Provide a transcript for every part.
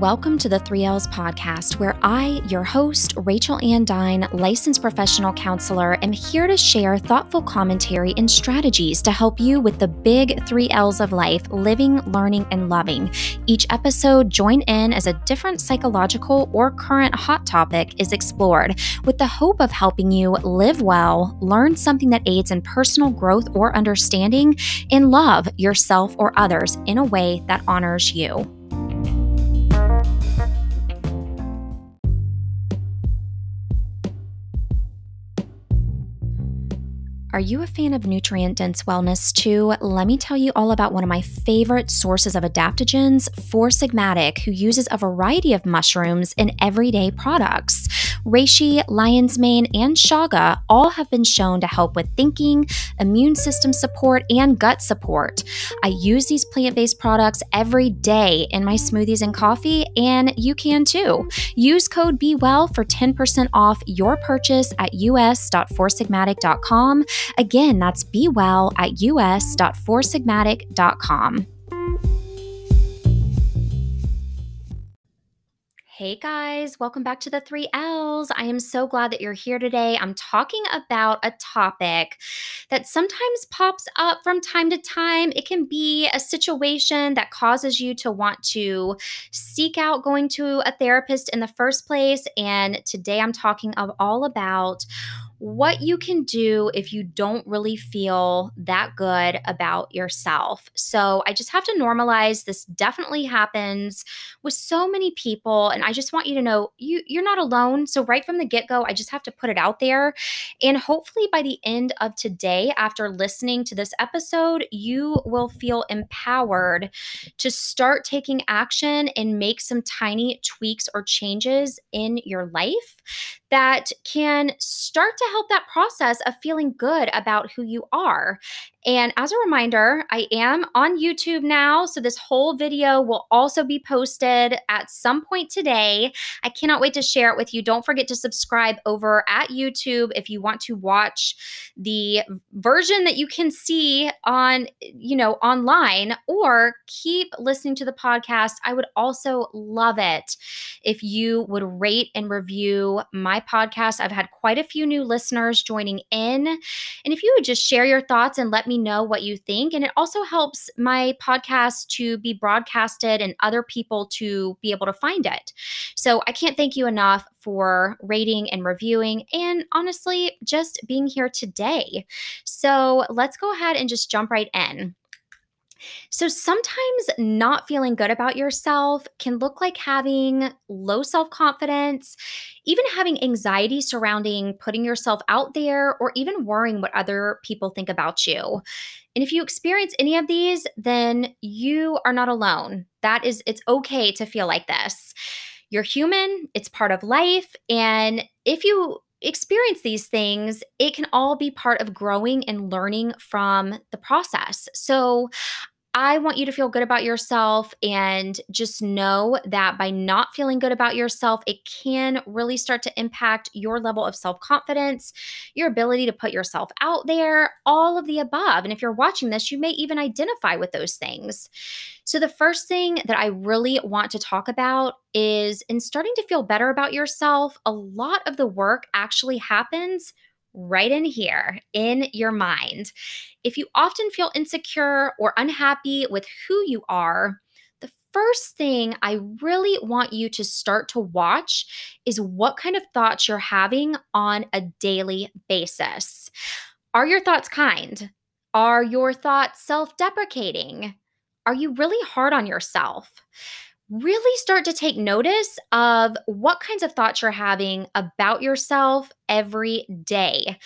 Welcome to the 3Ls podcast, where I, your host, Rachel Ann Dine, licensed professional counselor, am here to share thoughtful commentary and strategies to help you with the big 3Ls of life living, learning, and loving. Each episode, join in as a different psychological or current hot topic is explored with the hope of helping you live well, learn something that aids in personal growth or understanding, and love yourself or others in a way that honors you. Are you a fan of nutrient dense wellness too? Let me tell you all about one of my favorite sources of adaptogens, Four Sigmatic, who uses a variety of mushrooms in everyday products. Reishi, lion's mane, and chaga all have been shown to help with thinking, immune system support, and gut support. I use these plant based products every day in my smoothies and coffee, and you can too. Use code BEWELL for 10% off your purchase at us.foursigmatic.com. Again, that's be well at us.foursigmatic.com. Hey guys, welcome back to the three L's. I am so glad that you're here today. I'm talking about a topic that sometimes pops up from time to time. It can be a situation that causes you to want to seek out going to a therapist in the first place. And today I'm talking of all about what you can do if you don't really feel that good about yourself. So I just have to normalize this definitely happens with so many people and I just want you to know you you're not alone. So right from the get-go, I just have to put it out there and hopefully by the end of today after listening to this episode, you will feel empowered to start taking action and make some tiny tweaks or changes in your life that can start to help that process of feeling good about who you are. And as a reminder, I am on YouTube now. So this whole video will also be posted at some point today. I cannot wait to share it with you. Don't forget to subscribe over at YouTube if you want to watch the version that you can see on, you know, online or keep listening to the podcast. I would also love it if you would rate and review my podcast. I've had quite a few new listeners joining in. And if you would just share your thoughts and let me know what you think. And it also helps my podcast to be broadcasted and other people to be able to find it. So I can't thank you enough for rating and reviewing, and honestly, just being here today. So let's go ahead and just jump right in. So sometimes not feeling good about yourself can look like having low self confidence, even having anxiety surrounding putting yourself out there, or even worrying what other people think about you. And if you experience any of these, then you are not alone. That is, it's okay to feel like this. You're human, it's part of life. And if you experience these things, it can all be part of growing and learning from the process. So I want you to feel good about yourself and just know that by not feeling good about yourself, it can really start to impact your level of self confidence, your ability to put yourself out there, all of the above. And if you're watching this, you may even identify with those things. So, the first thing that I really want to talk about is in starting to feel better about yourself, a lot of the work actually happens right in here in your mind. If you often feel insecure or unhappy with who you are, the first thing I really want you to start to watch is what kind of thoughts you're having on a daily basis. Are your thoughts kind? Are your thoughts self deprecating? Are you really hard on yourself? Really start to take notice of what kinds of thoughts you're having about yourself every day.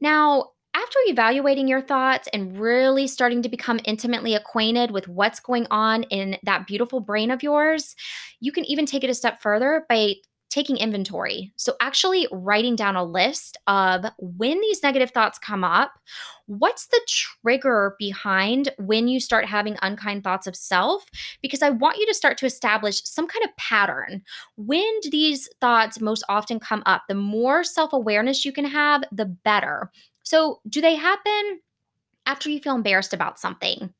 Now, after evaluating your thoughts and really starting to become intimately acquainted with what's going on in that beautiful brain of yours, you can even take it a step further by taking inventory. So, actually writing down a list of when these negative thoughts come up, what's the trigger behind when you start having unkind thoughts of self? Because I want you to start to establish some kind of pattern. When do these thoughts most often come up? The more self awareness you can have, the better. So, do they happen? After you feel embarrassed about something?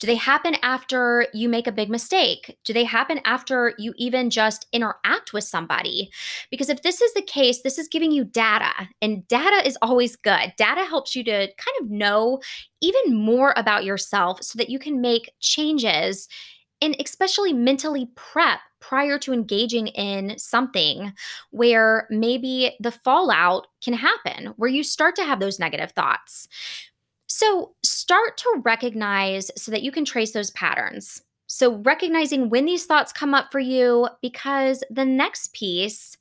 Do they happen after you make a big mistake? Do they happen after you even just interact with somebody? Because if this is the case, this is giving you data, and data is always good. Data helps you to kind of know even more about yourself so that you can make changes and especially mentally prep prior to engaging in something where maybe the fallout can happen, where you start to have those negative thoughts. So start to recognize so that you can trace those patterns. So, recognizing when these thoughts come up for you, because the next piece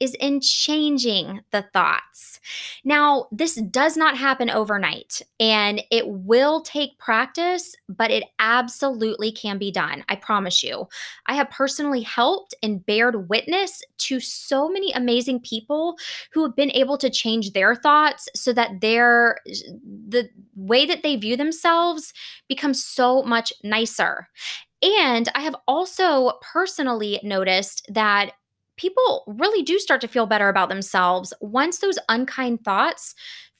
is in changing the thoughts. Now, this does not happen overnight and it will take practice, but it absolutely can be done. I promise you. I have personally helped and bared witness to so many amazing people who have been able to change their thoughts so that their the way that they view themselves becomes so much nicer. And I have also personally noticed that people really do start to feel better about themselves once those unkind thoughts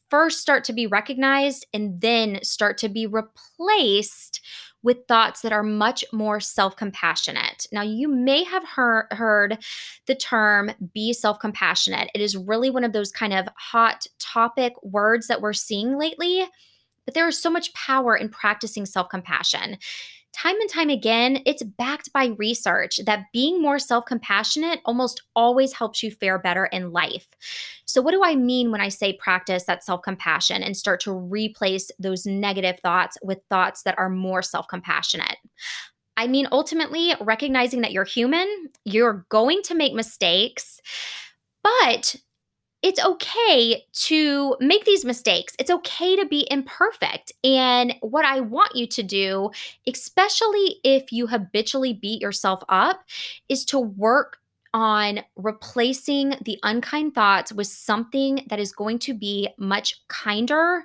first start to be recognized and then start to be replaced with thoughts that are much more self compassionate. Now, you may have heard, heard the term be self compassionate. It is really one of those kind of hot topic words that we're seeing lately, but there is so much power in practicing self compassion time and time again, it's backed by research that being more self compassionate almost always helps you fare better in life. So, what do I mean when I say practice that self compassion and start to replace those negative thoughts with thoughts that are more self compassionate? I mean, ultimately, recognizing that you're human, you're going to make mistakes, but it's okay to make these mistakes. It's okay to be imperfect. And what I want you to do, especially if you habitually beat yourself up, is to work on replacing the unkind thoughts with something that is going to be much kinder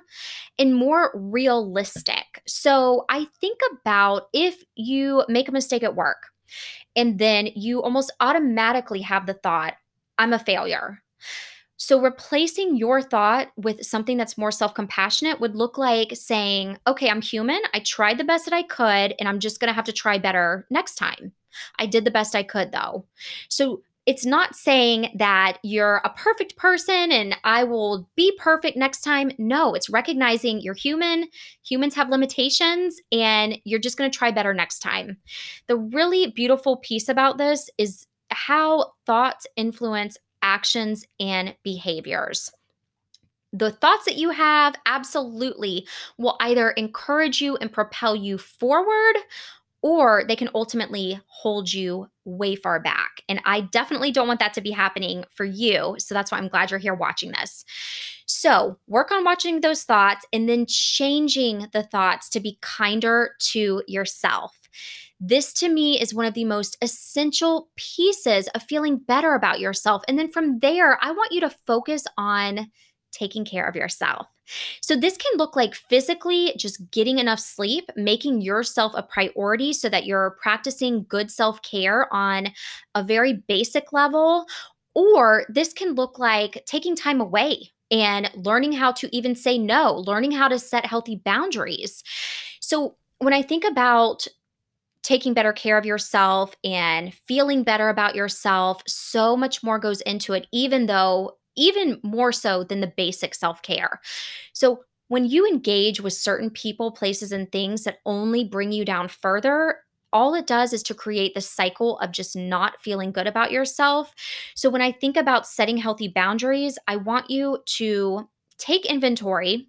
and more realistic. So I think about if you make a mistake at work and then you almost automatically have the thought, I'm a failure so, replacing your thought with something that's more self compassionate would look like saying, okay, I'm human. I tried the best that I could, and I'm just going to have to try better next time. I did the best I could, though. So, it's not saying that you're a perfect person and I will be perfect next time. No, it's recognizing you're human. Humans have limitations and you're just going to try better next time. The really beautiful piece about this is how thoughts influence actions and behaviors. The thoughts that you have absolutely will either encourage you and propel you forward or they can ultimately hold you way far back. And I definitely don't want that to be happening for you. So that's why I'm glad you're here watching this. So work on watching those thoughts and then changing the thoughts to be kinder to yourself. This to me is one of the most essential pieces of feeling better about yourself. And then from there, I want you to focus on taking care of yourself. So, this can look like physically just getting enough sleep, making yourself a priority so that you're practicing good self care on a very basic level. Or this can look like taking time away and learning how to even say no, learning how to set healthy boundaries. So, when I think about taking better care of yourself and feeling better about yourself, so much more goes into it, even though, even more so than the basic self care. So, when you engage with certain people, places, and things that only bring you down further, all it does is to create the cycle of just not feeling good about yourself. So, when I think about setting healthy boundaries, I want you to take inventory,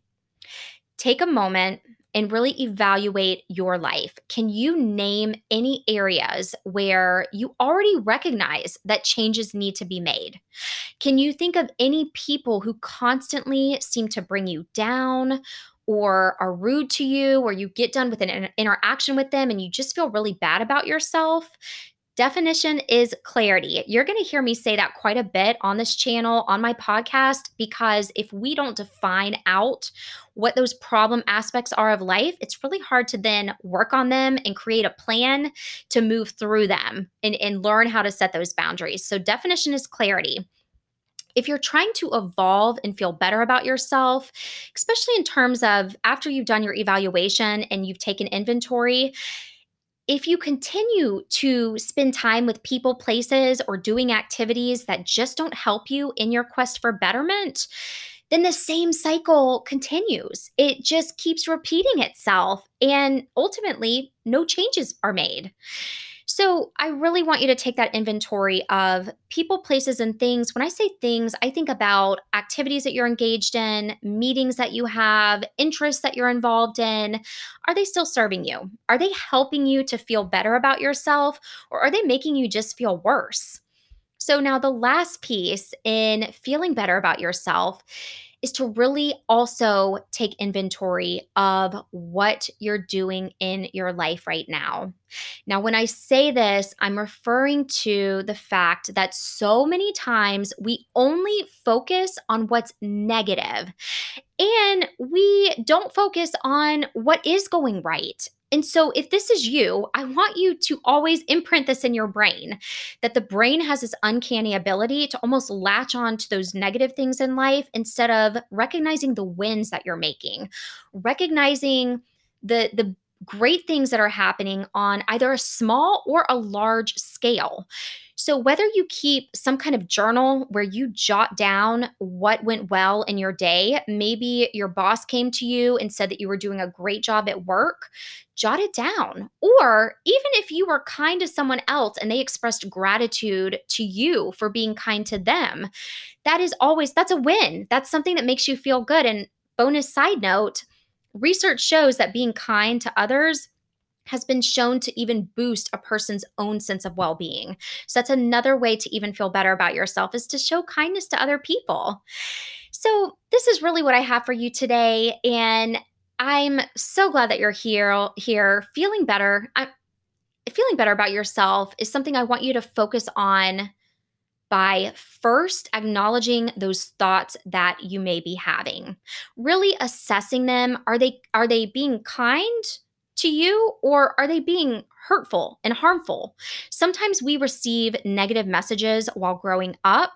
take a moment, and really evaluate your life. Can you name any areas where you already recognize that changes need to be made? Can you think of any people who constantly seem to bring you down? Or are rude to you, or you get done with an interaction with them and you just feel really bad about yourself, Definition is clarity. You're going to hear me say that quite a bit on this channel, on my podcast, because if we don't define out what those problem aspects are of life, it's really hard to then work on them and create a plan to move through them and, and learn how to set those boundaries. So, definition is clarity. if you're trying to evolve and feel better about yourself, especially in terms of after you've done your evaluation and you've taken inventory, if you continue to spend time with people, places, or doing activities that just don't help you in your quest for betterment, then the same cycle continues. It just keeps repeating itself, and ultimately, no changes are made. So, I really want you to take that inventory of people, places, and things. When I say things, I think about activities that you're engaged in, meetings that you have, interests that you're involved in. Are they still serving you? Are they helping you to feel better about yourself, or are they making you just feel worse? So, now the last piece in feeling better about yourself is to really also take inventory of what you're doing in your life right now. Now, when I say this, I'm referring to the fact that so many times we only focus on what's negative and we don't focus on what is going right. And so, if this is you, I want you to always imprint this in your brain that the brain has this uncanny ability to almost latch on to those negative things in life instead of recognizing the wins that you're making, recognizing the, the great things that are happening on either a small or a large scale. So, whether you keep some kind of journal where you jot down what went well in your day, maybe your boss came to you and said that you were doing a great job at work, jot it down. Or even if you were kind to someone else and they expressed gratitude to you for being kind to them, that is always that's a win. That's something that makes you feel good and bonus side note, research shows that being kind to others has been shown to even boost a person's own sense of well-being. So that's another way to even feel better about yourself is to show kindness to other people. So this is really what I have for you today and I'm so glad that you're here here feeling better. I, feeling better about yourself is something I want you to focus on by first acknowledging those thoughts that you may be having. Really assessing them. Are they are they being kind? to you or are they being hurtful and harmful? Sometimes we receive negative messages while growing up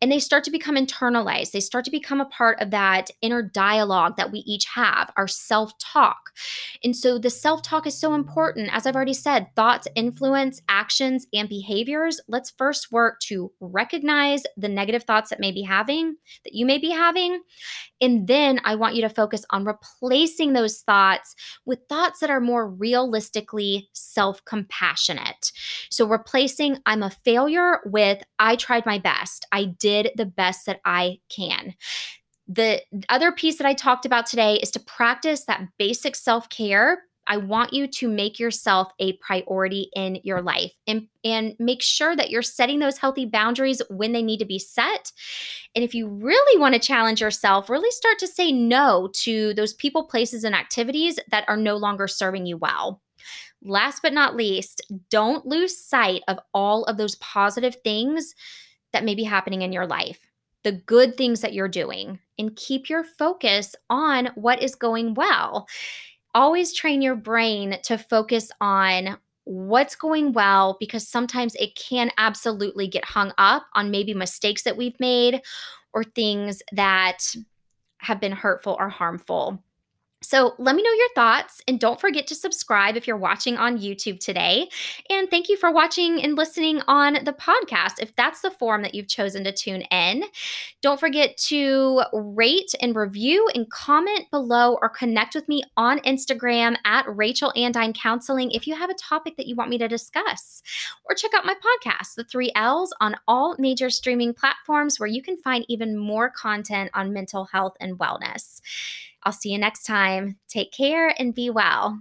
and they start to become internalized. They start to become a part of that inner dialogue that we each have, our self talk. And so the self talk is so important. As I've already said, thoughts influence actions and behaviors. Let's first work to recognize the negative thoughts that may be having, that you may be having, and then I want you to focus on replacing those thoughts with thoughts that are more realistically self compassionate. So, replacing I'm a failure with I tried my best. I did the best that I can. The other piece that I talked about today is to practice that basic self care I want you to make yourself a priority in your life and, and make sure that you're setting those healthy boundaries when they need to be set. And if you really want to challenge yourself, really start to say no to those people, places, and activities that are no longer serving you well. Last but not least, don't lose sight of all of those positive things that may be happening in your life the good things that you're doing and keep your focus on what is going well always train your brain to focus on what's going well because sometimes it can absolutely get hung up on maybe mistakes that we've made or things that have been hurtful or harmful. So let me know your thoughts and don't forget to subscribe if you're watching on YouTube today. And thank you for watching and listening on the podcast if that's the form that you've chosen to tune in. Don't forget to rate and review and comment below or connect with me on Instagram at Rachel Andine Counseling if you have a topic that you want me to discuss. Or check out my podcast, The Three L's, on all major streaming platforms where you can find even more content on mental health and wellness. I'll see you next time. Take care and be well.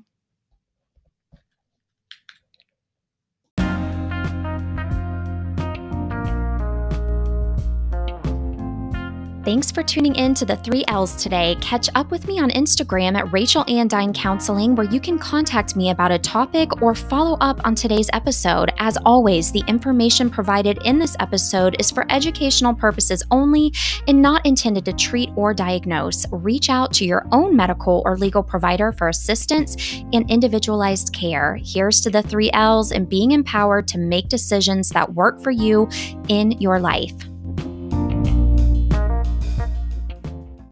Thanks for tuning in to the three L's today. Catch up with me on Instagram at Rachel Andine Counseling, where you can contact me about a topic or follow up on today's episode. As always, the information provided in this episode is for educational purposes only and not intended to treat or diagnose. Reach out to your own medical or legal provider for assistance and individualized care. Here's to the three L's and being empowered to make decisions that work for you in your life.